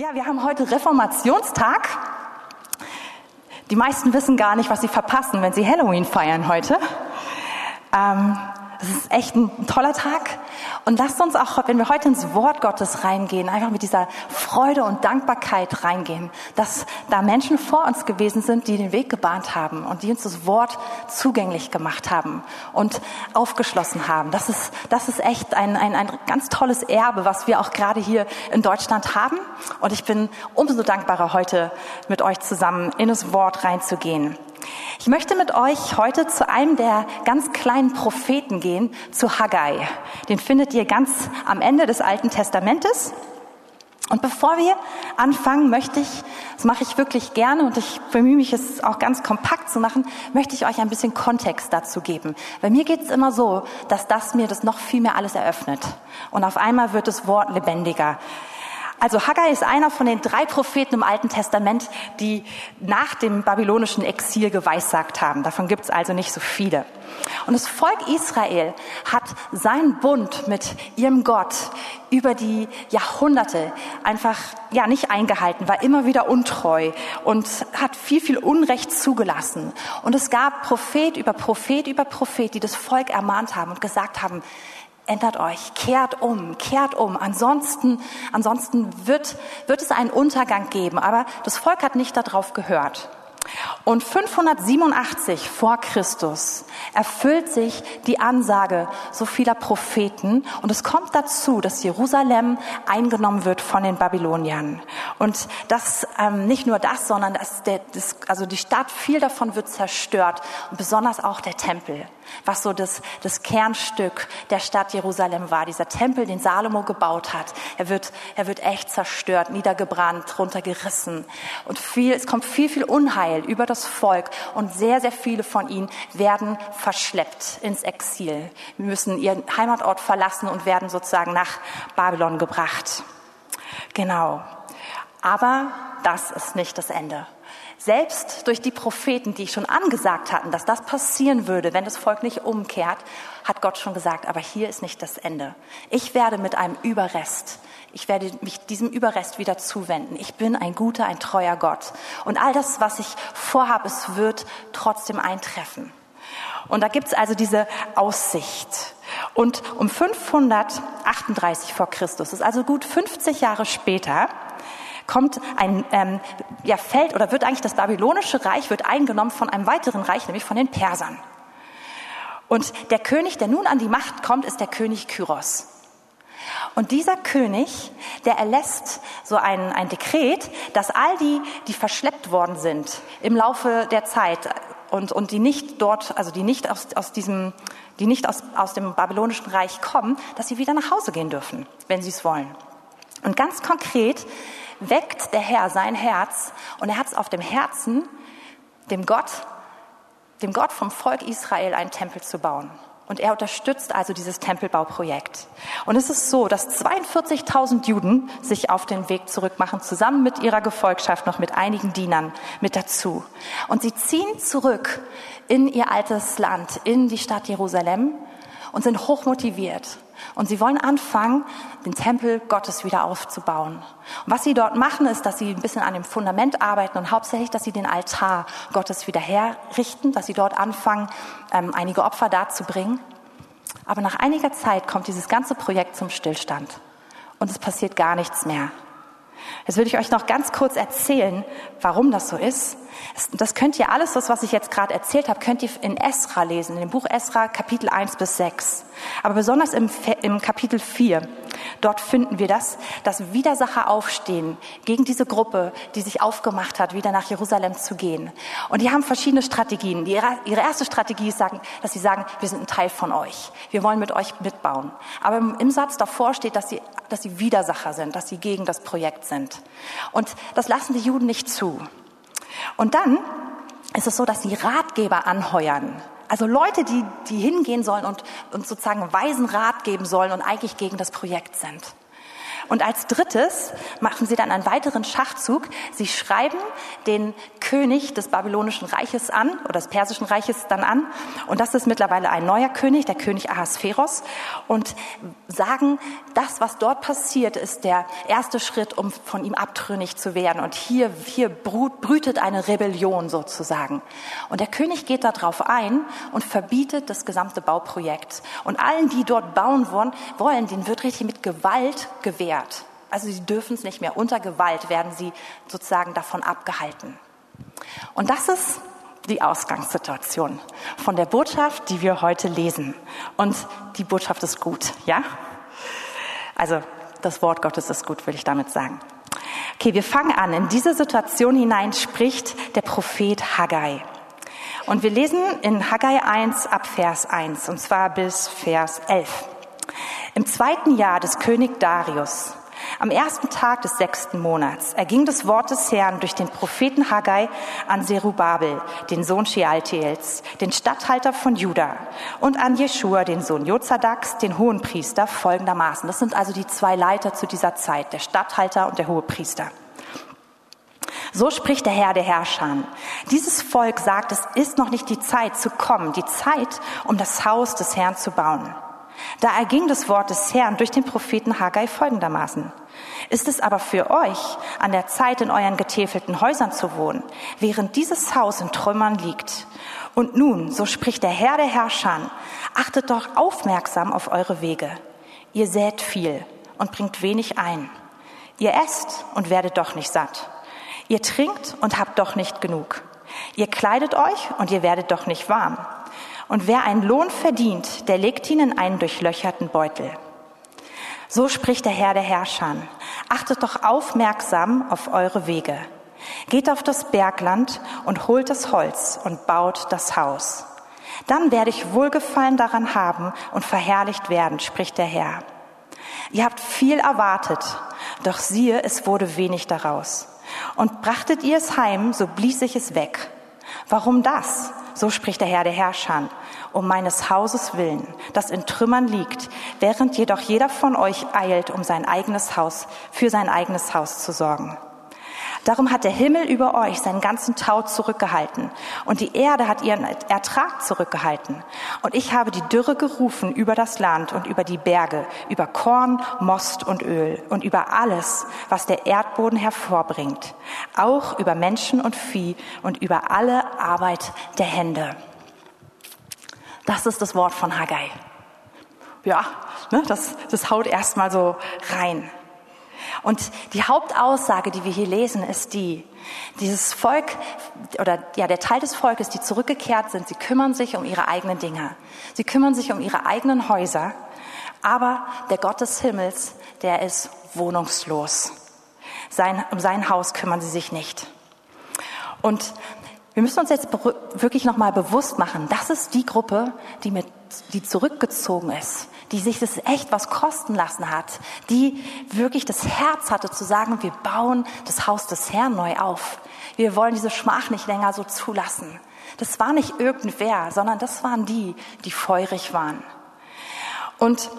Ja, wir haben heute Reformationstag. Die meisten wissen gar nicht, was sie verpassen, wenn sie Halloween feiern heute. Ähm, es ist echt ein toller Tag. Und lasst uns auch, wenn wir heute ins Wort Gottes reingehen, einfach mit dieser Freude und Dankbarkeit reingehen, dass da Menschen vor uns gewesen sind, die den Weg gebahnt haben und die uns das Wort zugänglich gemacht haben und aufgeschlossen haben. Das ist, das ist echt ein, ein, ein ganz tolles Erbe, was wir auch gerade hier in Deutschland haben. Und ich bin umso dankbarer, heute mit euch zusammen in das Wort reinzugehen. Ich möchte mit euch heute zu einem der ganz kleinen Propheten gehen, zu Haggai. Den findet ihr ganz am Ende des Alten Testamentes. Und bevor wir anfangen, möchte ich, das mache ich wirklich gerne und ich bemühe mich es auch ganz kompakt zu machen, möchte ich euch ein bisschen Kontext dazu geben. Bei mir geht es immer so, dass das mir das noch viel mehr alles eröffnet. Und auf einmal wird das Wort lebendiger. Also Haggai ist einer von den drei Propheten im Alten Testament, die nach dem babylonischen Exil geweissagt haben. Davon gibt es also nicht so viele. Und das Volk Israel hat seinen Bund mit ihrem Gott über die Jahrhunderte einfach ja nicht eingehalten, war immer wieder untreu und hat viel viel Unrecht zugelassen. Und es gab Prophet über Prophet über Prophet, die das Volk ermahnt haben und gesagt haben, ändert euch, kehrt um, kehrt um. Ansonsten, ansonsten wird, wird es einen Untergang geben. Aber das Volk hat nicht darauf gehört. Und 587 vor Christus erfüllt sich die Ansage so vieler Propheten und es kommt dazu, dass Jerusalem eingenommen wird von den Babyloniern. Und das ähm, nicht nur das, sondern dass der, das, also die Stadt viel davon wird zerstört und besonders auch der Tempel, was so das, das Kernstück der Stadt Jerusalem war. Dieser Tempel, den Salomo gebaut hat, er wird, er wird echt zerstört, niedergebrannt, runtergerissen und viel, es kommt viel, viel Unheil über das Volk und sehr, sehr viele von ihnen werden verschleppt ins Exil. Wir müssen ihren Heimatort verlassen und werden sozusagen nach Babylon gebracht. Genau. Aber das ist nicht das Ende. Selbst durch die Propheten, die schon angesagt hatten, dass das passieren würde, wenn das Volk nicht umkehrt, hat Gott schon gesagt, aber hier ist nicht das Ende. Ich werde mit einem Überrest ich werde mich diesem Überrest wieder zuwenden. Ich bin ein guter, ein treuer Gott. Und all das, was ich vorhabe, es wird trotzdem eintreffen. Und da gibt's also diese Aussicht. Und um 538 vor Christus, ist also gut 50 Jahre später, kommt ein ähm, ja, fällt oder wird eigentlich das babylonische Reich wird eingenommen von einem weiteren Reich, nämlich von den Persern. Und der König, der nun an die Macht kommt, ist der König Kyros. Und dieser König, der erlässt so ein, ein Dekret, dass all die, die verschleppt worden sind im Laufe der Zeit und, und die nicht dort, also die nicht aus, aus diesem, die nicht aus, aus dem babylonischen Reich kommen, dass sie wieder nach Hause gehen dürfen, wenn sie es wollen. Und ganz konkret weckt der Herr sein Herz und er hat es auf dem Herzen, dem Gott, dem Gott vom Volk Israel einen Tempel zu bauen. Und er unterstützt also dieses Tempelbauprojekt. Und es ist so, dass 42.000 Juden sich auf den Weg zurückmachen, zusammen mit ihrer Gefolgschaft, noch mit einigen Dienern mit dazu. Und sie ziehen zurück in ihr altes Land, in die Stadt Jerusalem und sind hochmotiviert. Und sie wollen anfangen, den Tempel Gottes wieder aufzubauen. Und was sie dort machen, ist, dass sie ein bisschen an dem Fundament arbeiten und hauptsächlich, dass sie den Altar Gottes wieder herrichten, dass sie dort anfangen, ähm, einige Opfer darzubringen. Aber nach einiger Zeit kommt dieses ganze Projekt zum Stillstand und es passiert gar nichts mehr. Jetzt will ich euch noch ganz kurz erzählen, warum das so ist. Das könnt ihr alles, das, was ich jetzt gerade erzählt habe, könnt ihr in Esra lesen, in dem Buch Esra Kapitel 1 bis 6. Aber besonders im, im Kapitel 4, dort finden wir das, dass Widersacher aufstehen gegen diese Gruppe, die sich aufgemacht hat, wieder nach Jerusalem zu gehen. Und die haben verschiedene Strategien. Die, ihre erste Strategie ist, dass sie sagen, wir sind ein Teil von euch. Wir wollen mit euch mitbauen. Aber im, im Satz davor steht, dass sie, dass sie Widersacher sind, dass sie gegen das Projekt sind. Und das lassen die Juden nicht zu. Und dann ist es so, dass sie Ratgeber anheuern. Also Leute, die, die hingehen sollen und, und sozusagen weisen Rat geben sollen und eigentlich gegen das Projekt sind. Und als drittes machen sie dann einen weiteren Schachzug. Sie schreiben den König des babylonischen Reiches an oder des persischen Reiches dann an. Und das ist mittlerweile ein neuer König, der König Ahasveros. Und sagen, das, was dort passiert, ist der erste Schritt, um von ihm abtrünnig zu werden. Und hier, hier brütet eine Rebellion sozusagen. Und der König geht darauf ein und verbietet das gesamte Bauprojekt. Und allen, die dort bauen wollen, denen wird richtig mit Gewalt gewährt. Also sie dürfen es nicht mehr. Unter Gewalt werden sie sozusagen davon abgehalten. Und das ist die Ausgangssituation von der Botschaft, die wir heute lesen. Und die Botschaft ist gut, ja? Also das Wort Gottes ist gut, will ich damit sagen. Okay, wir fangen an. In diese Situation hinein spricht der Prophet Haggai. Und wir lesen in Haggai 1 ab Vers 1, und zwar bis Vers 11. Im zweiten Jahr des König Darius, am ersten Tag des sechsten Monats erging das Wort des Herrn durch den Propheten Haggai an Zerubabel, den Sohn Shealtiels, den Statthalter von Juda, und an Jeschua, den Sohn Jozadaks, den Hohenpriester, folgendermaßen. Das sind also die zwei Leiter zu dieser Zeit, der Statthalter und der Hohepriester. So spricht der Herr der Herrscher. Dieses Volk sagt, es ist noch nicht die Zeit zu kommen, die Zeit, um das Haus des Herrn zu bauen. Da erging das Wort des Herrn durch den Propheten Haggai folgendermaßen. Ist es aber für euch an der Zeit, in euren getäfelten Häusern zu wohnen, während dieses Haus in Trümmern liegt? Und nun, so spricht der Herr der Herrscher, achtet doch aufmerksam auf eure Wege. Ihr sät viel und bringt wenig ein. Ihr esst und werdet doch nicht satt. Ihr trinkt und habt doch nicht genug. Ihr kleidet euch und ihr werdet doch nicht warm. Und wer einen Lohn verdient, der legt ihn in einen durchlöcherten Beutel. So spricht der Herr der Herrscher. Achtet doch aufmerksam auf eure Wege. Geht auf das Bergland und holt das Holz und baut das Haus. Dann werde ich Wohlgefallen daran haben und verherrlicht werden, spricht der Herr. Ihr habt viel erwartet, doch siehe, es wurde wenig daraus. Und brachtet ihr es heim, so blies ich es weg. Warum das? So spricht der Herr der Herrscher, um meines Hauses willen, das in Trümmern liegt, während jedoch jeder von euch eilt, um sein eigenes Haus, für sein eigenes Haus zu sorgen. Darum hat der Himmel über euch seinen ganzen Tau zurückgehalten und die Erde hat ihren Ertrag zurückgehalten. Und ich habe die Dürre gerufen über das Land und über die Berge, über Korn, Most und Öl und über alles, was der Erdboden hervorbringt, auch über Menschen und Vieh und über alle Arbeit der Hände. Das ist das Wort von Haggai. Ja, ne, das, das haut erstmal so rein. Und die Hauptaussage, die wir hier lesen, ist die, dieses Volk oder ja, der Teil des Volkes, die zurückgekehrt sind, sie kümmern sich um ihre eigenen Dinge. Sie kümmern sich um ihre eigenen Häuser. Aber der Gott des Himmels, der ist wohnungslos. Sein, um sein Haus kümmern sie sich nicht. Und wir müssen uns jetzt wirklich nochmal bewusst machen, das ist die Gruppe, die, mit, die zurückgezogen ist, die sich das echt was kosten lassen hat, die wirklich das Herz hatte zu sagen, wir bauen das Haus des Herrn neu auf. Wir wollen diese Schmach nicht länger so zulassen. Das war nicht irgendwer, sondern das waren die, die feurig waren. Und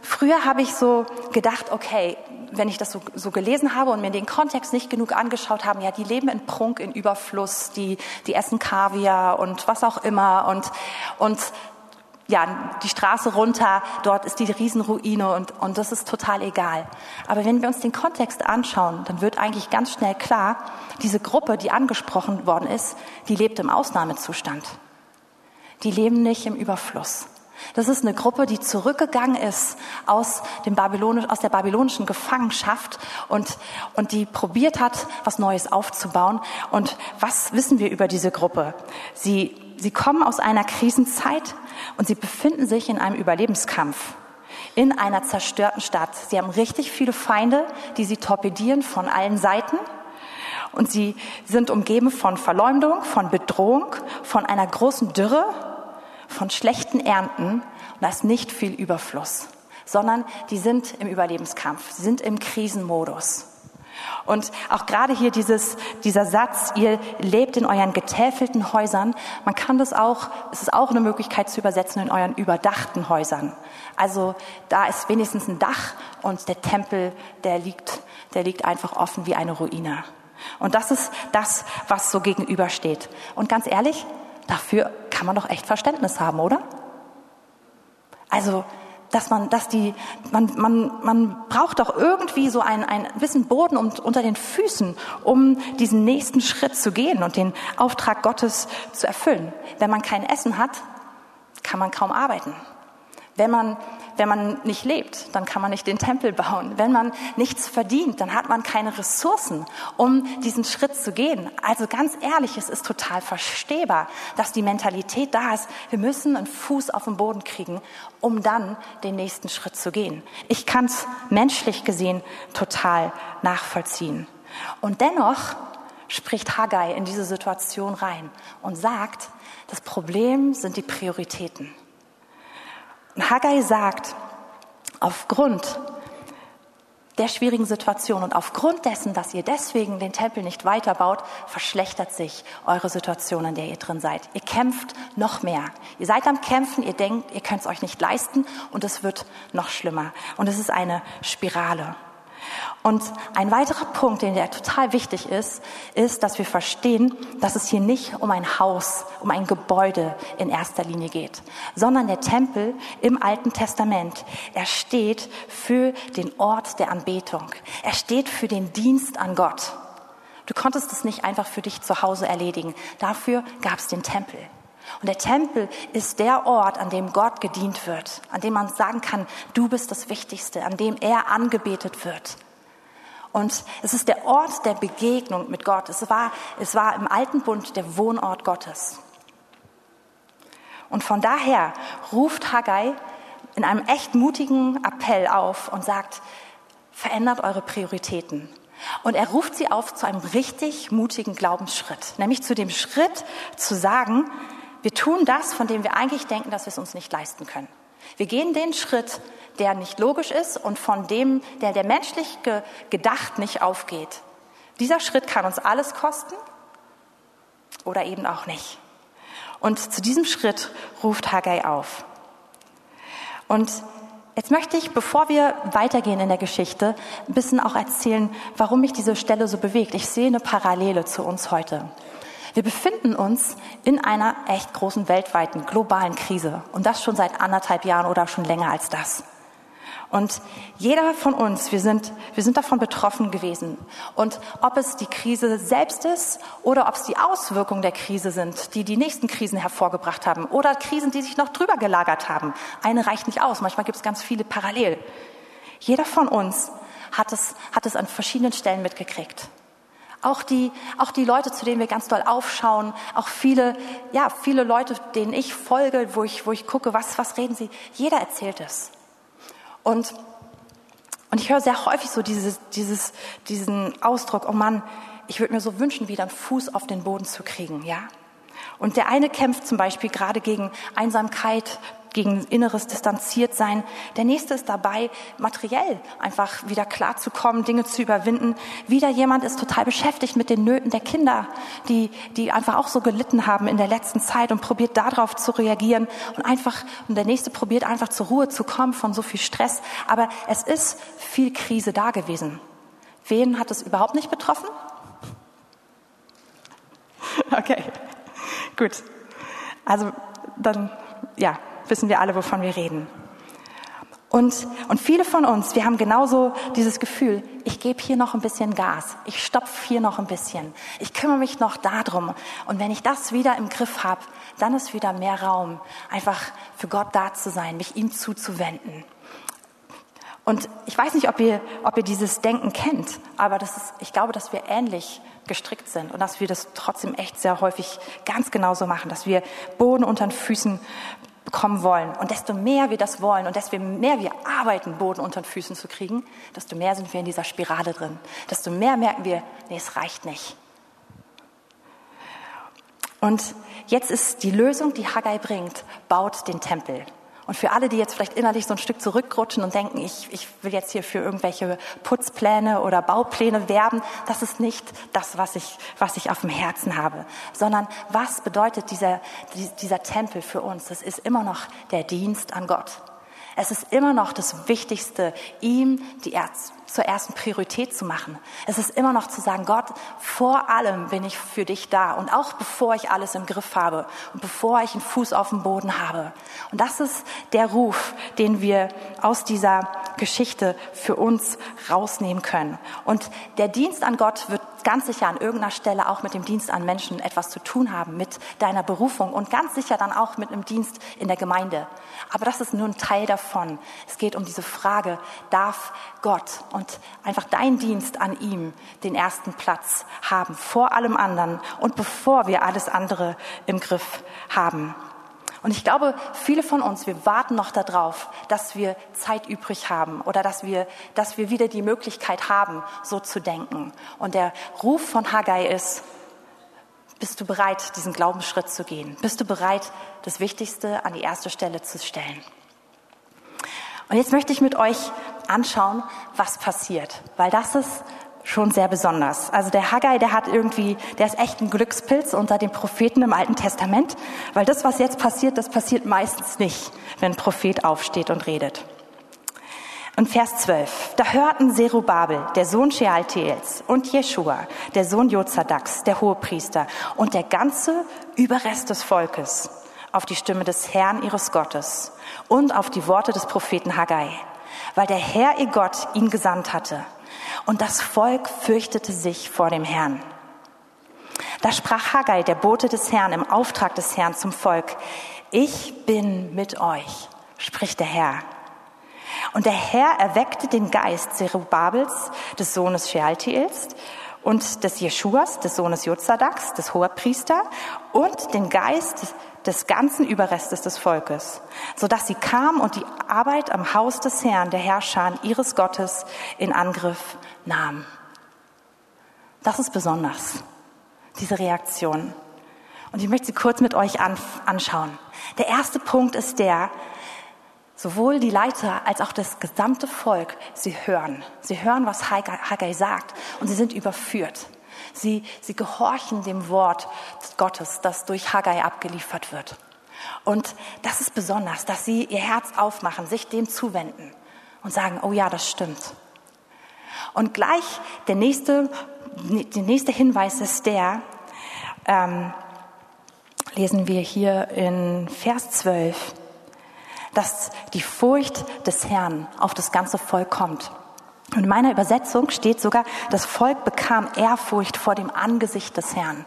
früher habe ich so gedacht, okay, wenn ich das so, so gelesen habe und mir den Kontext nicht genug angeschaut habe, ja, die leben in Prunk, in Überfluss, die, die essen Kaviar und was auch immer und, und ja, die Straße runter, dort ist die Riesenruine und, und das ist total egal. Aber wenn wir uns den Kontext anschauen, dann wird eigentlich ganz schnell klar, diese Gruppe, die angesprochen worden ist, die lebt im Ausnahmezustand. Die leben nicht im Überfluss. Das ist eine Gruppe, die zurückgegangen ist aus, dem Babylonisch, aus der babylonischen Gefangenschaft und, und die probiert hat, was Neues aufzubauen. Und was wissen wir über diese Gruppe? Sie, sie kommen aus einer Krisenzeit und sie befinden sich in einem Überlebenskampf in einer zerstörten Stadt. Sie haben richtig viele Feinde, die sie torpedieren von allen Seiten. Und sie sind umgeben von Verleumdung, von Bedrohung, von einer großen Dürre von schlechten Ernten und da ist nicht viel Überfluss, sondern die sind im Überlebenskampf, sie sind im Krisenmodus. Und auch gerade hier dieses, dieser Satz, ihr lebt in euren getäfelten Häusern, man kann das auch, es ist auch eine Möglichkeit zu übersetzen in euren überdachten Häusern. Also da ist wenigstens ein Dach und der Tempel, der liegt, der liegt einfach offen wie eine Ruine. Und das ist das, was so gegenübersteht. Und ganz ehrlich, dafür kann man doch echt Verständnis haben, oder? Also, dass man, dass die, man, man, man braucht doch irgendwie so einen, einen gewissen Boden unter den Füßen, um diesen nächsten Schritt zu gehen und den Auftrag Gottes zu erfüllen. Wenn man kein Essen hat, kann man kaum arbeiten. Wenn man, wenn man nicht lebt, dann kann man nicht den Tempel bauen. Wenn man nichts verdient, dann hat man keine Ressourcen, um diesen Schritt zu gehen. Also ganz ehrlich, es ist total verstehbar, dass die Mentalität da ist, wir müssen einen Fuß auf den Boden kriegen, um dann den nächsten Schritt zu gehen. Ich kann es menschlich gesehen total nachvollziehen. Und dennoch spricht Haggai in diese Situation rein und sagt, das Problem sind die Prioritäten. Haggai sagt, aufgrund der schwierigen Situation und aufgrund dessen, dass ihr deswegen den Tempel nicht weiterbaut, verschlechtert sich eure Situation, in der ihr drin seid. Ihr kämpft noch mehr. Ihr seid am Kämpfen, ihr denkt, ihr könnt es euch nicht leisten und es wird noch schlimmer. Und es ist eine Spirale. Und ein weiterer Punkt, der total wichtig ist, ist, dass wir verstehen, dass es hier nicht um ein Haus, um ein Gebäude in erster Linie geht, sondern der Tempel im Alten Testament, er steht für den Ort der Anbetung. Er steht für den Dienst an Gott. Du konntest es nicht einfach für dich zu Hause erledigen. Dafür gab es den Tempel. Und der Tempel ist der Ort, an dem Gott gedient wird, an dem man sagen kann, du bist das Wichtigste, an dem er angebetet wird. Und es ist der Ort der Begegnung mit Gott. Es war, es war im alten Bund der Wohnort Gottes. Und von daher ruft Haggai in einem echt mutigen Appell auf und sagt, verändert eure Prioritäten. Und er ruft sie auf zu einem richtig mutigen Glaubensschritt, nämlich zu dem Schritt zu sagen, wir tun das, von dem wir eigentlich denken, dass wir es uns nicht leisten können. Wir gehen den Schritt, der nicht logisch ist und von dem, der, der menschlich ge gedacht nicht aufgeht. Dieser Schritt kann uns alles kosten oder eben auch nicht. Und zu diesem Schritt ruft Haggai auf. Und jetzt möchte ich, bevor wir weitergehen in der Geschichte, ein bisschen auch erzählen, warum mich diese Stelle so bewegt. Ich sehe eine Parallele zu uns heute. Wir befinden uns in einer echt großen weltweiten, globalen Krise. Und das schon seit anderthalb Jahren oder schon länger als das. Und jeder von uns, wir sind, wir sind davon betroffen gewesen. Und ob es die Krise selbst ist oder ob es die Auswirkungen der Krise sind, die die nächsten Krisen hervorgebracht haben oder Krisen, die sich noch drüber gelagert haben. Eine reicht nicht aus. Manchmal gibt es ganz viele parallel. Jeder von uns hat es, hat es an verschiedenen Stellen mitgekriegt. Auch die, auch die Leute, zu denen wir ganz doll aufschauen, auch viele, ja, viele Leute, denen ich folge, wo ich, wo ich gucke, was, was reden sie. Jeder erzählt es. Und, und ich höre sehr häufig so dieses, dieses, diesen Ausdruck, oh Mann, ich würde mir so wünschen, wieder einen Fuß auf den Boden zu kriegen, ja. Und der eine kämpft zum Beispiel gerade gegen Einsamkeit, gegen inneres Distanziertsein. Der nächste ist dabei, materiell einfach wieder klarzukommen, Dinge zu überwinden. Wieder jemand ist total beschäftigt mit den Nöten der Kinder, die, die einfach auch so gelitten haben in der letzten Zeit und probiert darauf zu reagieren und einfach, und der nächste probiert einfach zur Ruhe zu kommen von so viel Stress. Aber es ist viel Krise da gewesen. Wen hat es überhaupt nicht betroffen? Okay, gut. Also dann, ja, wissen wir alle, wovon wir reden. Und, und viele von uns, wir haben genauso dieses Gefühl, ich gebe hier noch ein bisschen Gas, ich stopfe hier noch ein bisschen, ich kümmere mich noch darum. Und wenn ich das wieder im Griff habe, dann ist wieder mehr Raum, einfach für Gott da zu sein, mich ihm zuzuwenden. Und ich weiß nicht, ob ihr, ob ihr dieses Denken kennt, aber das ist, ich glaube, dass wir ähnlich gestrickt sind und dass wir das trotzdem echt sehr häufig ganz genauso machen, dass wir Boden unter den Füßen bekommen wollen. Und desto mehr wir das wollen und desto mehr wir arbeiten, Boden unter den Füßen zu kriegen, desto mehr sind wir in dieser Spirale drin. Desto mehr merken wir, nee, es reicht nicht. Und jetzt ist die Lösung, die Haggai bringt, baut den Tempel. Und für alle, die jetzt vielleicht innerlich so ein Stück zurückrutschen und denken, ich, ich will jetzt hier für irgendwelche Putzpläne oder Baupläne werben, das ist nicht das, was ich, was ich auf dem Herzen habe, sondern was bedeutet dieser, dieser Tempel für uns? Das ist immer noch der Dienst an Gott. Es ist immer noch das Wichtigste, ihm die Erz zur ersten Priorität zu machen. Es ist immer noch zu sagen, Gott, vor allem bin ich für dich da und auch bevor ich alles im Griff habe und bevor ich einen Fuß auf dem Boden habe. Und das ist der Ruf, den wir aus dieser Geschichte für uns rausnehmen können. Und der Dienst an Gott wird ganz sicher an irgendeiner Stelle auch mit dem Dienst an Menschen etwas zu tun haben, mit deiner Berufung und ganz sicher dann auch mit einem Dienst in der Gemeinde. Aber das ist nur ein Teil davon. Es geht um diese Frage, darf Gott und einfach dein Dienst an ihm den ersten Platz haben, vor allem anderen und bevor wir alles andere im Griff haben. Und ich glaube, viele von uns, wir warten noch darauf, dass wir Zeit übrig haben oder dass wir, dass wir wieder die Möglichkeit haben, so zu denken. Und der Ruf von Haggai ist, bist du bereit, diesen Glaubensschritt zu gehen? Bist du bereit, das Wichtigste an die erste Stelle zu stellen? Und jetzt möchte ich mit euch anschauen, was passiert, weil das ist schon sehr besonders. Also der Haggai, der hat irgendwie, der ist echt ein Glückspilz unter den Propheten im Alten Testament, weil das, was jetzt passiert, das passiert meistens nicht, wenn ein Prophet aufsteht und redet. Und Vers 12. Da hörten Zerubabel, der Sohn Shealtiels, und Jeschua, der Sohn Jozadaks, der Hohepriester, und der ganze Überrest des Volkes auf die Stimme des Herrn ihres Gottes und auf die Worte des Propheten Haggai, weil der Herr ihr Gott ihn gesandt hatte und das Volk fürchtete sich vor dem Herrn. Da sprach Haggai, der Bote des Herrn, im Auftrag des Herrn zum Volk, ich bin mit euch, spricht der Herr. Und der Herr erweckte den Geist Zerubabels, des Sohnes Shealtiels, und des Jeschuas, des Sohnes Jozadaks, des Hoherpriester, und den Geist des ganzen Überrestes des Volkes, so dass sie kamen und die Arbeit am Haus des Herrn, der Herrscher ihres Gottes, in Angriff nahmen. Das ist besonders, diese Reaktion. Und ich möchte sie kurz mit euch anschauen. Der erste Punkt ist der, sowohl die Leiter als auch das gesamte Volk, sie hören. Sie hören, was Haggai sagt und sie sind überführt. Sie, sie gehorchen dem Wort Gottes, das durch Haggai abgeliefert wird. Und das ist besonders, dass sie ihr Herz aufmachen, sich dem zuwenden und sagen, oh ja, das stimmt. Und gleich der nächste, der nächste Hinweis ist der, ähm, lesen wir hier in Vers 12, dass die Furcht des Herrn auf das ganze Volk kommt. In meiner Übersetzung steht sogar, das Volk bekam Ehrfurcht vor dem Angesicht des Herrn.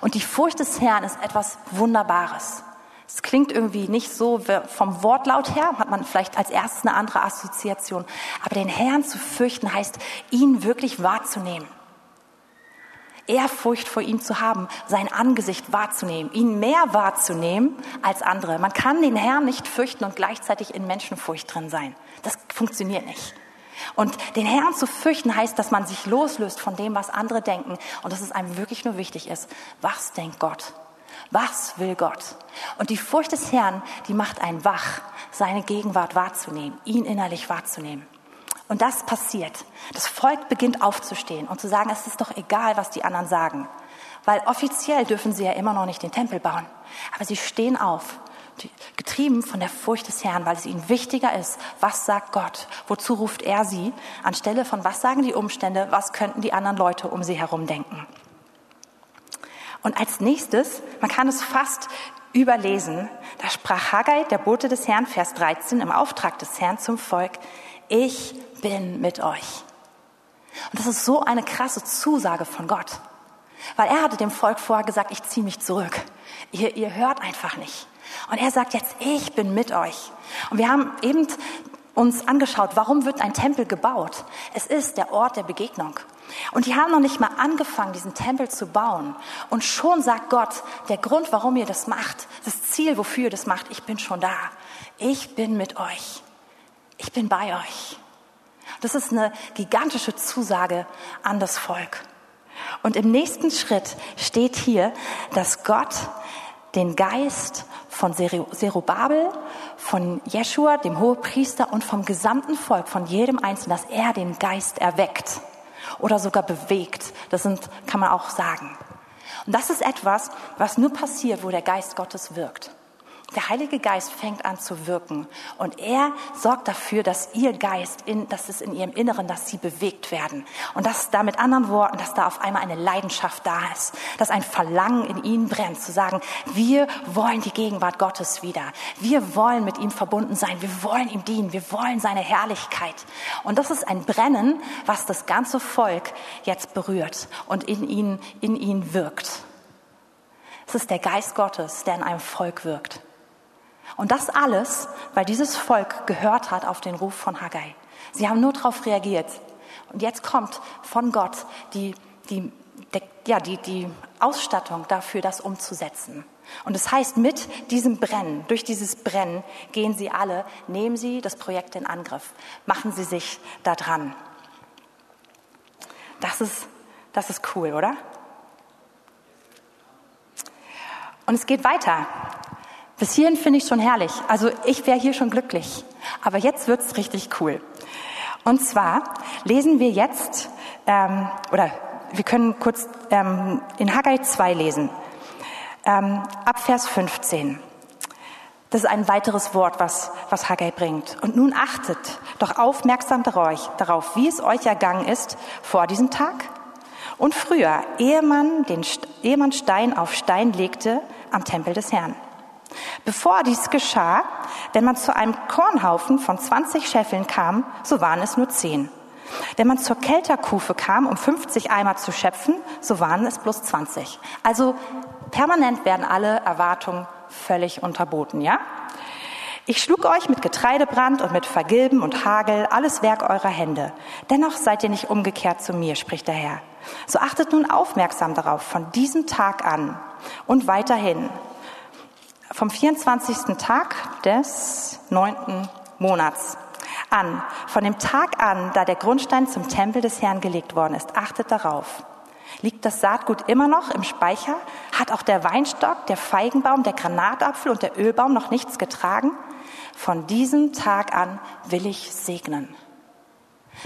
Und die Furcht des Herrn ist etwas Wunderbares. Es klingt irgendwie nicht so vom Wortlaut her, hat man vielleicht als erstes eine andere Assoziation. Aber den Herrn zu fürchten heißt, ihn wirklich wahrzunehmen. Ehrfurcht vor ihm zu haben, sein Angesicht wahrzunehmen, ihn mehr wahrzunehmen als andere. Man kann den Herrn nicht fürchten und gleichzeitig in Menschenfurcht drin sein. Das funktioniert nicht. Und den Herrn zu fürchten heißt, dass man sich loslöst von dem, was andere denken und dass es einem wirklich nur wichtig ist, was denkt Gott? Was will Gott? Und die Furcht des Herrn, die macht einen wach, seine Gegenwart wahrzunehmen, ihn innerlich wahrzunehmen. Und das passiert. Das Volk beginnt aufzustehen und zu sagen, es ist doch egal, was die anderen sagen. Weil offiziell dürfen sie ja immer noch nicht den Tempel bauen. Aber sie stehen auf getrieben von der Furcht des Herrn, weil es ihnen wichtiger ist, was sagt Gott, wozu ruft er sie, anstelle von was sagen die Umstände, was könnten die anderen Leute um sie herum denken. Und als nächstes, man kann es fast überlesen, da sprach Haggai, der Bote des Herrn, Vers 13, im Auftrag des Herrn zum Volk, ich bin mit euch. Und das ist so eine krasse Zusage von Gott. Weil er hatte dem Volk vorher gesagt, ich ziehe mich zurück. Ihr, ihr hört einfach nicht. Und er sagt jetzt, ich bin mit euch. Und wir haben eben uns angeschaut, warum wird ein Tempel gebaut? Es ist der Ort der Begegnung. Und die haben noch nicht mal angefangen, diesen Tempel zu bauen. Und schon sagt Gott, der Grund, warum ihr das macht, das Ziel, wofür ihr das macht, ich bin schon da. Ich bin mit euch. Ich bin bei euch. Das ist eine gigantische Zusage an das Volk. Und im nächsten Schritt steht hier, dass Gott den Geist von Zerubabel, von Jeschua, dem Hohepriester und vom gesamten Volk, von jedem Einzelnen, dass er den Geist erweckt oder sogar bewegt. Das sind, kann man auch sagen. Und das ist etwas, was nur passiert, wo der Geist Gottes wirkt. Der Heilige Geist fängt an zu wirken und er sorgt dafür, dass ihr Geist, in, dass es in ihrem Inneren, dass sie bewegt werden. Und dass da mit anderen Worten, dass da auf einmal eine Leidenschaft da ist, dass ein Verlangen in ihnen brennt, zu sagen, wir wollen die Gegenwart Gottes wieder. Wir wollen mit ihm verbunden sein. Wir wollen ihm dienen. Wir wollen seine Herrlichkeit. Und das ist ein Brennen, was das ganze Volk jetzt berührt und in ihnen, in ihnen wirkt. Es ist der Geist Gottes, der in einem Volk wirkt. Und das alles, weil dieses Volk gehört hat auf den Ruf von Haggai. Sie haben nur darauf reagiert. Und jetzt kommt von Gott die, die, der, ja, die, die Ausstattung dafür, das umzusetzen. Und das heißt, mit diesem Brennen, durch dieses Brennen gehen Sie alle, nehmen Sie das Projekt in Angriff, machen Sie sich da dran. Das ist, das ist cool, oder? Und es geht weiter. Bis hierhin finde ich schon herrlich. Also ich wäre hier schon glücklich. Aber jetzt wird's richtig cool. Und zwar lesen wir jetzt, ähm, oder wir können kurz ähm, in Haggai 2 lesen, ähm, ab Vers 15. Das ist ein weiteres Wort, was, was Haggai bringt. Und nun achtet doch aufmerksam darauf, wie es euch ergangen ist vor diesem Tag und früher, ehe man, den, ehe man Stein auf Stein legte am Tempel des Herrn. Bevor dies geschah, wenn man zu einem Kornhaufen von 20 Scheffeln kam, so waren es nur 10. Wenn man zur Kelterkufe kam, um 50 Eimer zu schöpfen, so waren es bloß 20. Also permanent werden alle Erwartungen völlig unterboten, ja? Ich schlug euch mit Getreidebrand und mit Vergilben und Hagel, alles Werk eurer Hände. Dennoch seid ihr nicht umgekehrt zu mir, spricht der Herr. So achtet nun aufmerksam darauf, von diesem Tag an und weiterhin, vom 24. Tag des neunten Monats an, von dem Tag an, da der Grundstein zum Tempel des Herrn gelegt worden ist, achtet darauf. Liegt das Saatgut immer noch im Speicher? Hat auch der Weinstock, der Feigenbaum, der Granatapfel und der Ölbaum noch nichts getragen? Von diesem Tag an will ich segnen.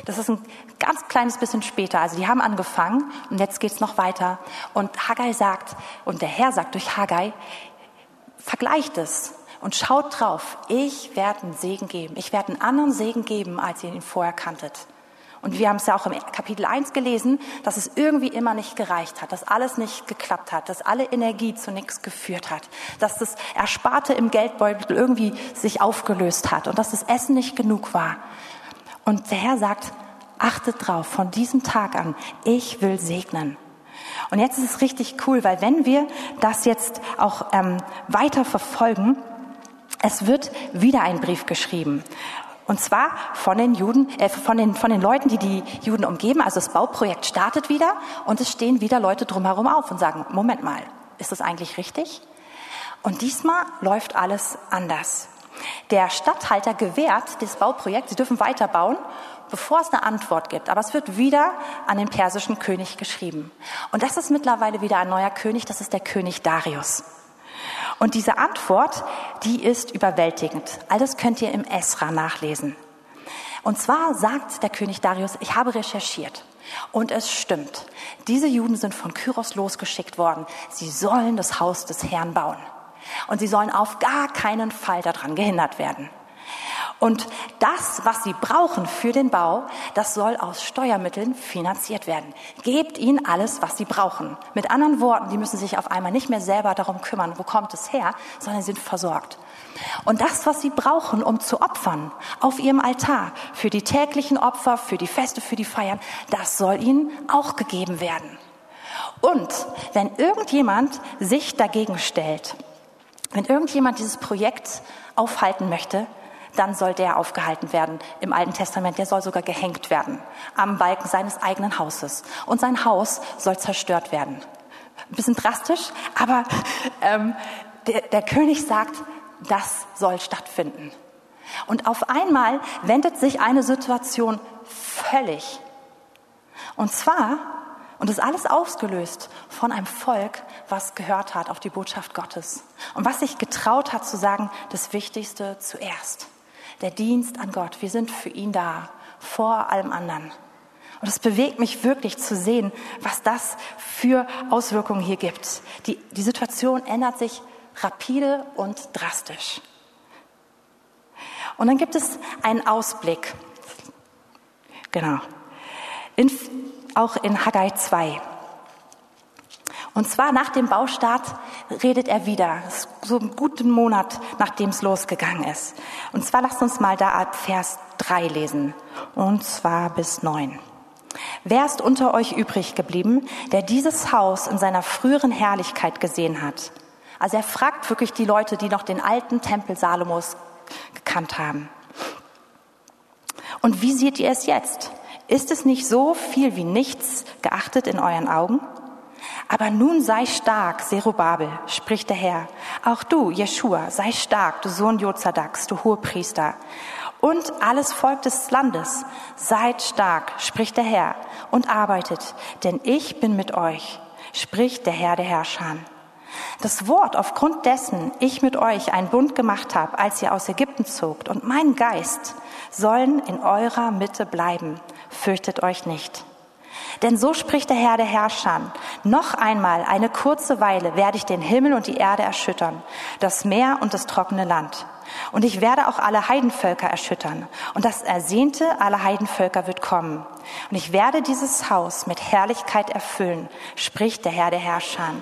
Das ist ein ganz kleines bisschen später. Also die haben angefangen und jetzt geht's noch weiter. Und Haggai sagt, und der Herr sagt durch Haggai, Vergleicht es und schaut drauf. Ich werde einen Segen geben. Ich werde einen anderen Segen geben, als ihr ihn vorher kanntet. Und wir haben es ja auch im Kapitel 1 gelesen, dass es irgendwie immer nicht gereicht hat, dass alles nicht geklappt hat, dass alle Energie zu nichts geführt hat, dass das Ersparte im Geldbeutel irgendwie sich aufgelöst hat und dass das Essen nicht genug war. Und der Herr sagt, achtet drauf, von diesem Tag an, ich will segnen. Und jetzt ist es richtig cool, weil wenn wir das jetzt auch ähm, weiter verfolgen, es wird wieder ein Brief geschrieben. Und zwar von den Juden, äh, von den, von den Leuten, die die Juden umgeben. Also das Bauprojekt startet wieder und es stehen wieder Leute drumherum auf und sagen, Moment mal, ist das eigentlich richtig? Und diesmal läuft alles anders. Der Stadthalter gewährt das Bauprojekt, sie dürfen weiterbauen bevor es eine Antwort gibt. Aber es wird wieder an den persischen König geschrieben. Und das ist mittlerweile wieder ein neuer König, das ist der König Darius. Und diese Antwort, die ist überwältigend. All das könnt ihr im Esra nachlesen. Und zwar sagt der König Darius, ich habe recherchiert. Und es stimmt. Diese Juden sind von Kyros losgeschickt worden. Sie sollen das Haus des Herrn bauen. Und sie sollen auf gar keinen Fall daran gehindert werden. Und das, was sie brauchen für den Bau, das soll aus Steuermitteln finanziert werden. Gebt ihnen alles, was sie brauchen. Mit anderen Worten, die müssen sich auf einmal nicht mehr selber darum kümmern, wo kommt es her, sondern sind versorgt. Und das, was sie brauchen, um zu opfern auf ihrem Altar, für die täglichen Opfer, für die Feste, für die Feiern, das soll ihnen auch gegeben werden. Und wenn irgendjemand sich dagegen stellt, wenn irgendjemand dieses Projekt aufhalten möchte, dann soll der aufgehalten werden im Alten Testament. Der soll sogar gehängt werden am Balken seines eigenen Hauses. Und sein Haus soll zerstört werden. Ein bisschen drastisch, aber ähm, der, der König sagt, das soll stattfinden. Und auf einmal wendet sich eine Situation völlig. Und zwar, und das ist alles ausgelöst von einem Volk, was gehört hat auf die Botschaft Gottes und was sich getraut hat zu sagen, das Wichtigste zuerst der Dienst an Gott. Wir sind für ihn da, vor allem anderen. Und es bewegt mich wirklich zu sehen, was das für Auswirkungen hier gibt. Die, die Situation ändert sich rapide und drastisch. Und dann gibt es einen Ausblick. Genau. In, auch in Haggai 2. Und zwar nach dem Baustart redet er wieder, so einen guten Monat, nachdem es losgegangen ist. Und zwar lasst uns mal da ab Vers 3 lesen, und zwar bis 9. Wer ist unter euch übrig geblieben, der dieses Haus in seiner früheren Herrlichkeit gesehen hat? Also er fragt wirklich die Leute, die noch den alten Tempel Salomos gekannt haben. Und wie seht ihr es jetzt? Ist es nicht so viel wie nichts geachtet in euren Augen? Aber nun sei stark, Zerubabel, spricht der Herr. Auch du, Jeschua, sei stark, du Sohn Jozadaks, du Hohepriester. Und alles Volk des Landes, seid stark, spricht der Herr, und arbeitet, denn ich bin mit euch, spricht der Herr der Herrscher. Das Wort, aufgrund dessen ich mit euch einen Bund gemacht habe, als ihr aus Ägypten zogt, und mein Geist sollen in eurer Mitte bleiben, fürchtet euch nicht. Denn so spricht der Herr der Herrscher. Noch einmal eine kurze Weile werde ich den Himmel und die Erde erschüttern, das Meer und das trockene Land. Und ich werde auch alle Heidenvölker erschüttern. Und das Ersehnte aller Heidenvölker wird kommen. Und ich werde dieses Haus mit Herrlichkeit erfüllen, spricht der Herr der Herrscher.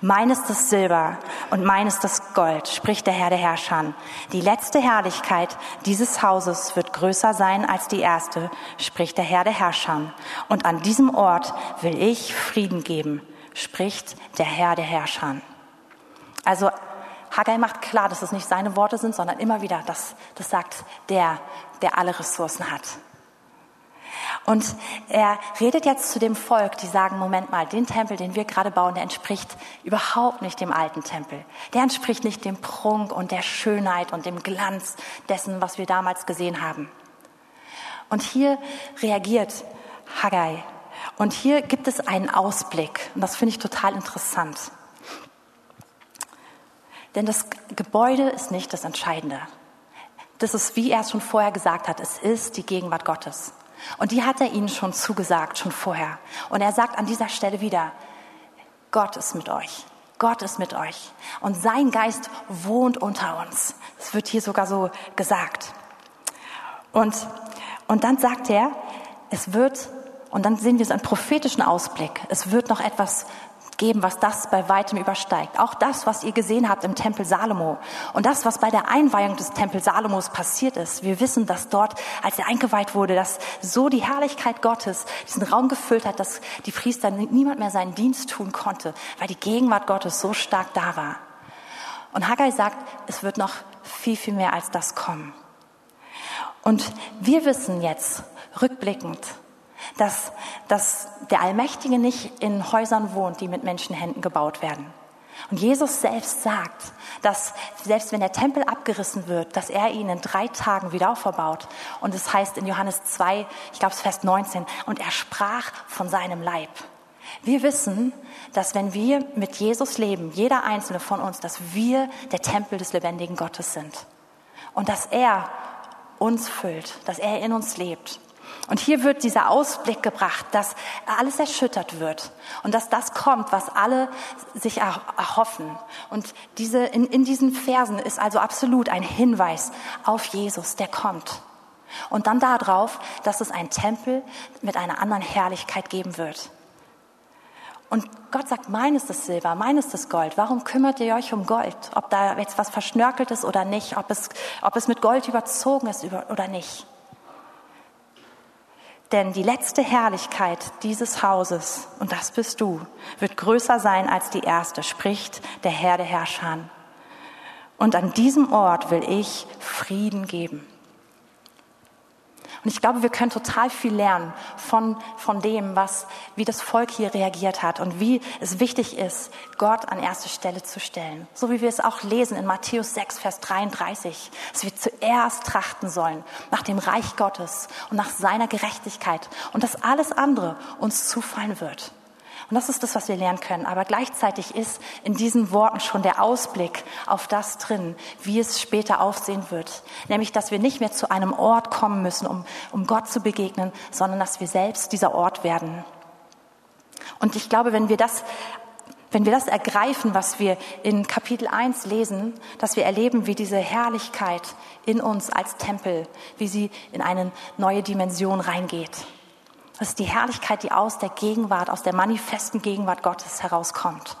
Mein ist das Silber und mein ist das Gold, spricht der Herr der Herrscher. Die letzte Herrlichkeit dieses Hauses wird größer sein als die erste, spricht der Herr der Herrscher. Und an diesem Ort will ich Frieden geben, spricht der Herr der Herrscher. Also Haggai macht klar, dass es nicht seine Worte sind, sondern immer wieder, das, das sagt der, der alle Ressourcen hat. Und er redet jetzt zu dem Volk, die sagen, Moment mal, den Tempel, den wir gerade bauen, der entspricht überhaupt nicht dem alten Tempel. Der entspricht nicht dem Prunk und der Schönheit und dem Glanz dessen, was wir damals gesehen haben. Und hier reagiert Haggai. Und hier gibt es einen Ausblick. Und das finde ich total interessant. Denn das Gebäude ist nicht das Entscheidende. Das ist, wie er es schon vorher gesagt hat, es ist die Gegenwart Gottes. Und die hat er ihnen schon zugesagt, schon vorher. Und er sagt an dieser Stelle wieder, Gott ist mit euch. Gott ist mit euch. Und sein Geist wohnt unter uns. Das wird hier sogar so gesagt. Und, und dann sagt er, es wird, und dann sehen wir so einen prophetischen Ausblick. Es wird noch etwas geben, was das bei weitem übersteigt. Auch das, was ihr gesehen habt im Tempel Salomo und das, was bei der Einweihung des Tempels Salomos passiert ist. Wir wissen, dass dort, als er eingeweiht wurde, dass so die Herrlichkeit Gottes diesen Raum gefüllt hat, dass die Priester niemand mehr seinen Dienst tun konnte, weil die Gegenwart Gottes so stark da war. Und Haggai sagt, es wird noch viel, viel mehr als das kommen. Und wir wissen jetzt, rückblickend, dass, dass der Allmächtige nicht in Häusern wohnt, die mit Menschenhänden gebaut werden. Und Jesus selbst sagt, dass selbst wenn der Tempel abgerissen wird, dass er ihn in drei Tagen wieder aufbaut. Und es das heißt in Johannes 2, ich glaube es Vers 19, und er sprach von seinem Leib. Wir wissen, dass wenn wir mit Jesus leben, jeder einzelne von uns, dass wir der Tempel des lebendigen Gottes sind. Und dass er uns füllt, dass er in uns lebt. Und hier wird dieser Ausblick gebracht, dass alles erschüttert wird und dass das kommt, was alle sich erhoffen. Und diese, in, in diesen Versen ist also absolut ein Hinweis auf Jesus, der kommt. Und dann darauf, dass es einen Tempel mit einer anderen Herrlichkeit geben wird. Und Gott sagt, mein ist das Silber, mein ist das Gold. Warum kümmert ihr euch um Gold? Ob da jetzt was verschnörkelt ist oder nicht, ob es, ob es mit Gold überzogen ist oder nicht. Denn die letzte Herrlichkeit dieses Hauses, und das bist du, wird größer sein als die erste, spricht der Herr der Herrscher. Und an diesem Ort will ich Frieden geben. Und ich glaube, wir können total viel lernen von, von dem, was, wie das Volk hier reagiert hat und wie es wichtig ist, Gott an erste Stelle zu stellen. So wie wir es auch lesen in Matthäus 6, Vers 33, dass wir zuerst trachten sollen nach dem Reich Gottes und nach seiner Gerechtigkeit und dass alles andere uns zufallen wird. Und das ist das, was wir lernen können. Aber gleichzeitig ist in diesen Worten schon der Ausblick auf das drin, wie es später aufsehen wird. Nämlich, dass wir nicht mehr zu einem Ort kommen müssen, um, um Gott zu begegnen, sondern dass wir selbst dieser Ort werden. Und ich glaube, wenn wir das wenn wir das ergreifen, was wir in Kapitel 1 lesen, dass wir erleben, wie diese Herrlichkeit in uns als Tempel, wie sie in eine neue Dimension reingeht. Das ist die Herrlichkeit, die aus der Gegenwart, aus der manifesten Gegenwart Gottes herauskommt.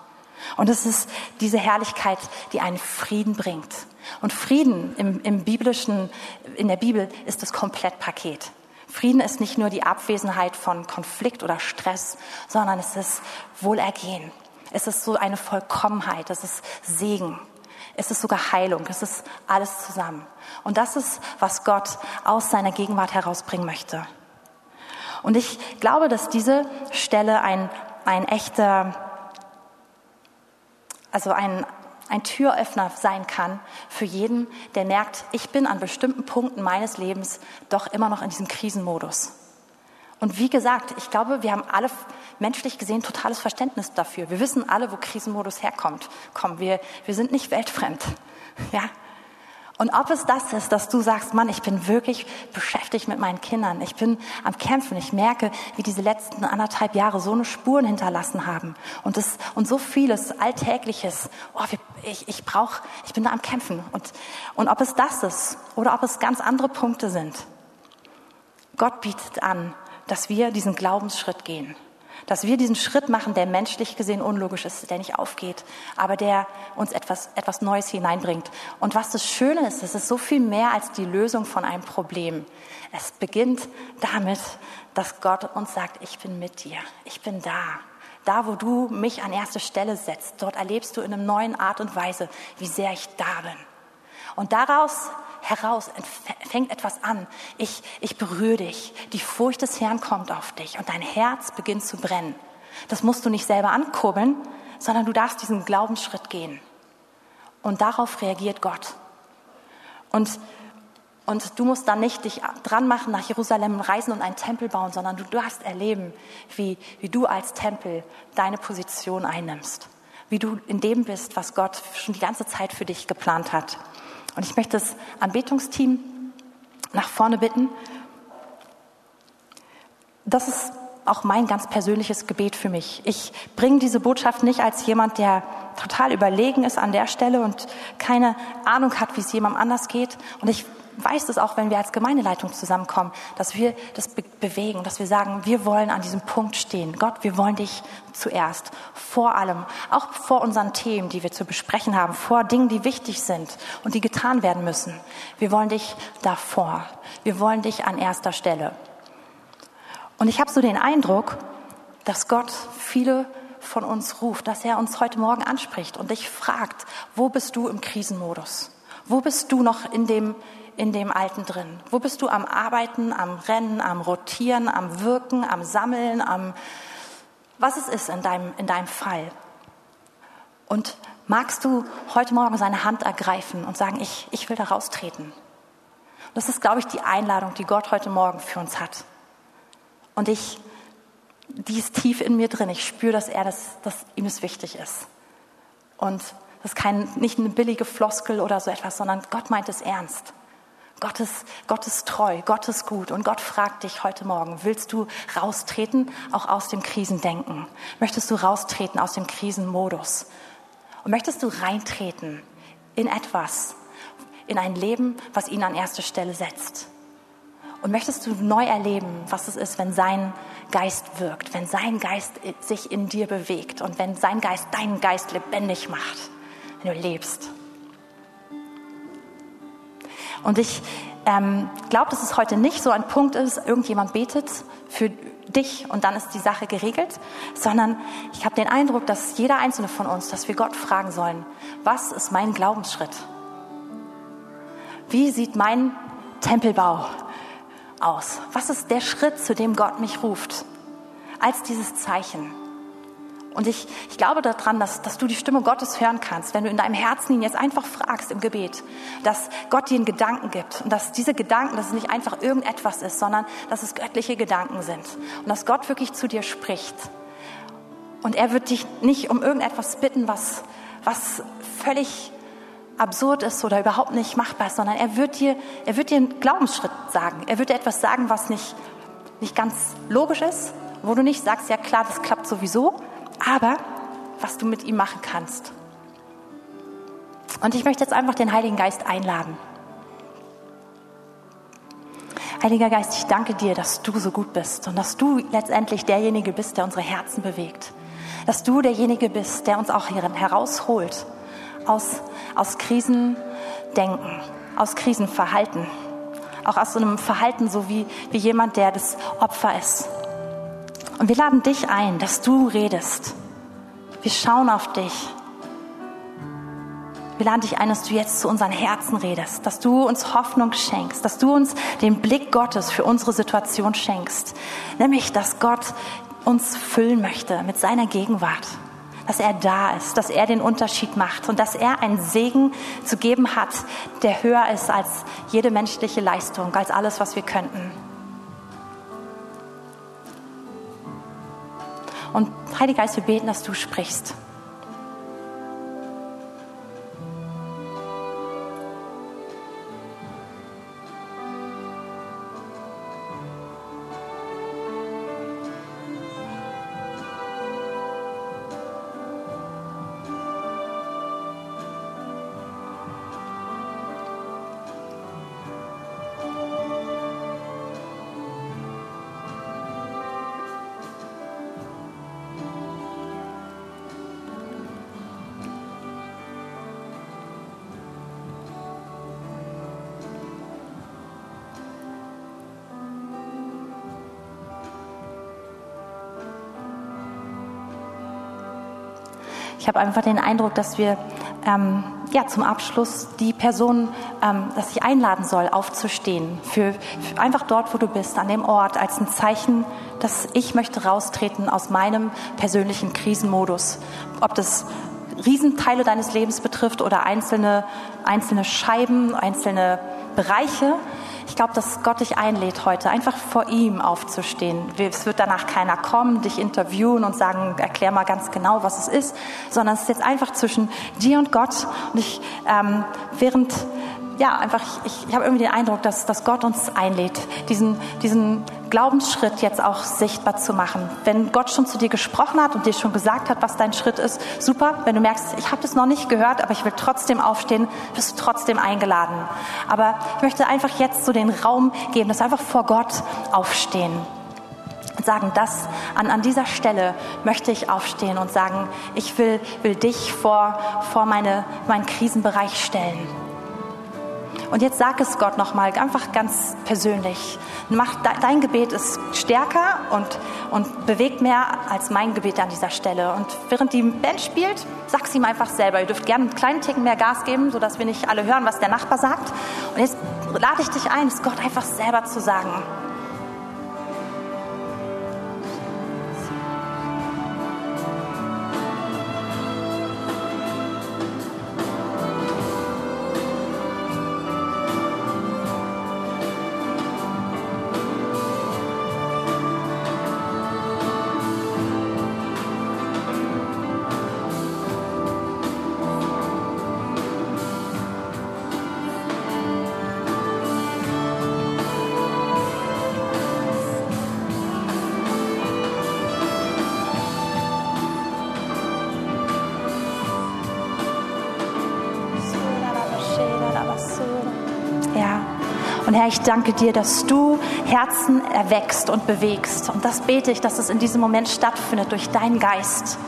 Und es ist diese Herrlichkeit, die einen Frieden bringt. Und Frieden im, im biblischen, in der Bibel ist das Komplettpaket. Frieden ist nicht nur die Abwesenheit von Konflikt oder Stress, sondern es ist Wohlergehen. Es ist so eine Vollkommenheit, es ist Segen. Es ist sogar Heilung, es ist alles zusammen. Und das ist, was Gott aus seiner Gegenwart herausbringen möchte. Und ich glaube, dass diese Stelle ein, ein echter, also ein, ein Türöffner sein kann für jeden, der merkt, ich bin an bestimmten Punkten meines Lebens doch immer noch in diesem Krisenmodus. Und wie gesagt, ich glaube, wir haben alle menschlich gesehen totales Verständnis dafür. Wir wissen alle, wo Krisenmodus herkommt. Komm, wir, wir sind nicht weltfremd. Ja? Und ob es das ist, dass du sagst, Mann, ich bin wirklich beschäftigt mit meinen Kindern. Ich bin am Kämpfen. Ich merke, wie diese letzten anderthalb Jahre so eine Spuren hinterlassen haben. Und, das, und so vieles Alltägliches. Oh, ich, ich brauche, ich bin da am Kämpfen. Und, und ob es das ist oder ob es ganz andere Punkte sind. Gott bietet an, dass wir diesen Glaubensschritt gehen. Dass wir diesen Schritt machen, der menschlich gesehen unlogisch ist, der nicht aufgeht, aber der uns etwas, etwas Neues hineinbringt. Und was das Schöne ist, es ist so viel mehr als die Lösung von einem Problem. Es beginnt damit, dass Gott uns sagt, ich bin mit dir, ich bin da. Da, wo du mich an erste Stelle setzt, dort erlebst du in einer neuen Art und Weise, wie sehr ich da bin. Und daraus heraus fängt etwas an. Ich, ich berühre dich. Die Furcht des Herrn kommt auf dich und dein Herz beginnt zu brennen. Das musst du nicht selber ankurbeln, sondern du darfst diesen Glaubensschritt gehen. Und darauf reagiert Gott. Und, und du musst dann nicht dich dran machen, nach Jerusalem reisen und einen Tempel bauen, sondern du darfst erleben, wie, wie du als Tempel deine Position einnimmst. Wie du in dem bist, was Gott schon die ganze Zeit für dich geplant hat. Und ich möchte das Anbetungsteam nach vorne bitten. Das ist auch mein ganz persönliches Gebet für mich. Ich bringe diese Botschaft nicht als jemand, der total überlegen ist an der Stelle und keine Ahnung hat, wie es jemandem anders geht. Und ich weiß es auch, wenn wir als Gemeindeleitung zusammenkommen, dass wir das be bewegen, dass wir sagen, wir wollen an diesem Punkt stehen. Gott, wir wollen dich zuerst, vor allem, auch vor unseren Themen, die wir zu besprechen haben, vor Dingen, die wichtig sind und die getan werden müssen. Wir wollen dich davor. Wir wollen dich an erster Stelle. Und ich habe so den Eindruck, dass Gott viele von uns ruft, dass er uns heute Morgen anspricht und dich fragt, wo bist du im Krisenmodus? Wo bist du noch in dem, in dem Alten drin? Wo bist du am Arbeiten, am Rennen, am Rotieren, am Wirken, am Sammeln, am was es ist in deinem, in deinem Fall? Und magst du heute Morgen seine Hand ergreifen und sagen, ich, ich will da raustreten? Das ist, glaube ich, die Einladung, die Gott heute Morgen für uns hat. Und ich, die ist tief in mir drin. Ich spüre, dass er das, dass ihm es wichtig ist. Und das ist kein, nicht eine billige Floskel oder so etwas, sondern Gott meint es ernst. Gott ist, Gott ist treu, Gott ist gut und Gott fragt dich heute Morgen, willst du raustreten, auch aus dem Krisendenken? Möchtest du raustreten aus dem Krisenmodus? Und möchtest du reintreten in etwas, in ein Leben, was ihn an erste Stelle setzt? Und möchtest du neu erleben, was es ist, wenn sein Geist wirkt, wenn sein Geist sich in dir bewegt und wenn sein Geist deinen Geist lebendig macht, wenn du lebst? Und ich ähm, glaube, dass es heute nicht so ein Punkt ist, irgendjemand betet für dich und dann ist die Sache geregelt, sondern ich habe den Eindruck, dass jeder einzelne von uns, dass wir Gott fragen sollen, was ist mein Glaubensschritt? Wie sieht mein Tempelbau aus? Was ist der Schritt, zu dem Gott mich ruft? Als dieses Zeichen. Und ich, ich glaube daran, dass, dass du die Stimme Gottes hören kannst, wenn du in deinem Herzen ihn jetzt einfach fragst im Gebet, dass Gott dir einen Gedanken gibt und dass diese Gedanken, dass es nicht einfach irgendetwas ist, sondern dass es göttliche Gedanken sind und dass Gott wirklich zu dir spricht. Und er wird dich nicht um irgendetwas bitten, was, was völlig absurd ist oder überhaupt nicht machbar ist, sondern er wird dir, er wird dir einen Glaubensschritt sagen. Er wird dir etwas sagen, was nicht, nicht ganz logisch ist, wo du nicht sagst, ja klar, das klappt sowieso, aber was du mit ihm machen kannst. Und ich möchte jetzt einfach den Heiligen Geist einladen. Heiliger Geist, ich danke dir, dass du so gut bist und dass du letztendlich derjenige bist, der unsere Herzen bewegt. Dass du derjenige bist, der uns auch herausholt aus, aus Krisendenken, aus Krisenverhalten. Auch aus so einem Verhalten, so wie, wie jemand, der das Opfer ist. Und wir laden dich ein, dass du redest. Wir schauen auf dich. Wir laden dich ein, dass du jetzt zu unseren Herzen redest, dass du uns Hoffnung schenkst, dass du uns den Blick Gottes für unsere Situation schenkst. Nämlich, dass Gott uns füllen möchte mit seiner Gegenwart, dass er da ist, dass er den Unterschied macht und dass er einen Segen zu geben hat, der höher ist als jede menschliche Leistung, als alles, was wir könnten. Und Heiliger Geist, wir beten, dass du sprichst. Ich habe einfach den Eindruck, dass wir ähm, ja, zum Abschluss die Person, ähm, dass ich einladen soll, aufzustehen. Für, für einfach dort, wo du bist, an dem Ort, als ein Zeichen, dass ich möchte raustreten aus meinem persönlichen Krisenmodus. Ob das Riesenteile deines Lebens betrifft oder einzelne, einzelne Scheiben, einzelne Bereiche. Ich glaube, dass Gott dich einlädt heute, einfach vor ihm aufzustehen. Es wird danach keiner kommen, dich interviewen und sagen, erklär mal ganz genau, was es ist, sondern es ist jetzt einfach zwischen dir und Gott. Und ich, ähm, während ja, einfach, ich, ich habe irgendwie den Eindruck, dass, dass Gott uns einlädt, diesen, diesen Glaubensschritt jetzt auch sichtbar zu machen. Wenn Gott schon zu dir gesprochen hat und dir schon gesagt hat, was dein Schritt ist, super. Wenn du merkst, ich habe das noch nicht gehört, aber ich will trotzdem aufstehen, bist du trotzdem eingeladen. Aber ich möchte einfach jetzt so den Raum geben, dass einfach vor Gott aufstehen und sagen, das an, an dieser Stelle möchte ich aufstehen und sagen, ich will, will dich vor, vor meine, meinen Krisenbereich stellen. Und jetzt sag es Gott nochmal, einfach ganz persönlich. Mach, dein Gebet ist stärker und, und bewegt mehr als mein Gebet an dieser Stelle. Und während die Band spielt, sag es ihm einfach selber. Ihr dürft gerne einen kleinen Ticken mehr Gas geben, sodass wir nicht alle hören, was der Nachbar sagt. Und jetzt lade ich dich ein, es Gott einfach selber zu sagen. Herr, ich danke dir, dass du Herzen erwächst und bewegst. Und das bete ich, dass es in diesem Moment stattfindet durch deinen Geist.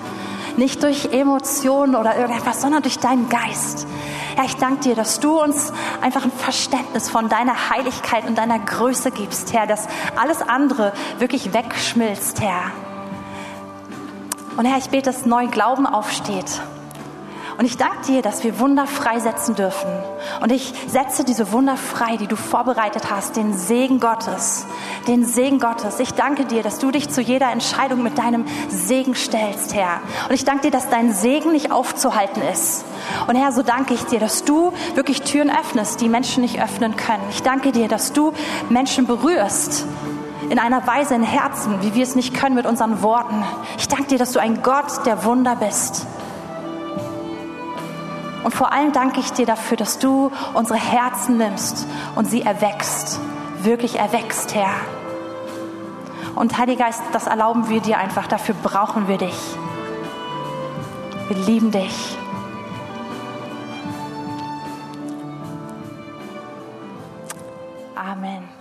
Nicht durch Emotionen oder irgendetwas, sondern durch deinen Geist. Herr, ich danke dir, dass du uns einfach ein Verständnis von deiner Heiligkeit und deiner Größe gibst, Herr, dass alles andere wirklich wegschmilzt, Herr. Und Herr, ich bete, dass neu Glauben aufsteht und ich danke dir, dass wir Wunder freisetzen dürfen. Und ich setze diese Wunder frei, die du vorbereitet hast, den Segen Gottes, den Segen Gottes. Ich danke dir, dass du dich zu jeder Entscheidung mit deinem Segen stellst, Herr. Und ich danke dir, dass dein Segen nicht aufzuhalten ist. Und Herr, so danke ich dir, dass du wirklich Türen öffnest, die Menschen nicht öffnen können. Ich danke dir, dass du Menschen berührst in einer Weise in Herzen, wie wir es nicht können mit unseren Worten. Ich danke dir, dass du ein Gott der Wunder bist. Und vor allem danke ich dir dafür, dass du unsere Herzen nimmst und sie erwächst, wirklich erwächst, Herr. Und Heiliger Geist, das erlauben wir dir einfach, dafür brauchen wir dich. Wir lieben dich. Amen.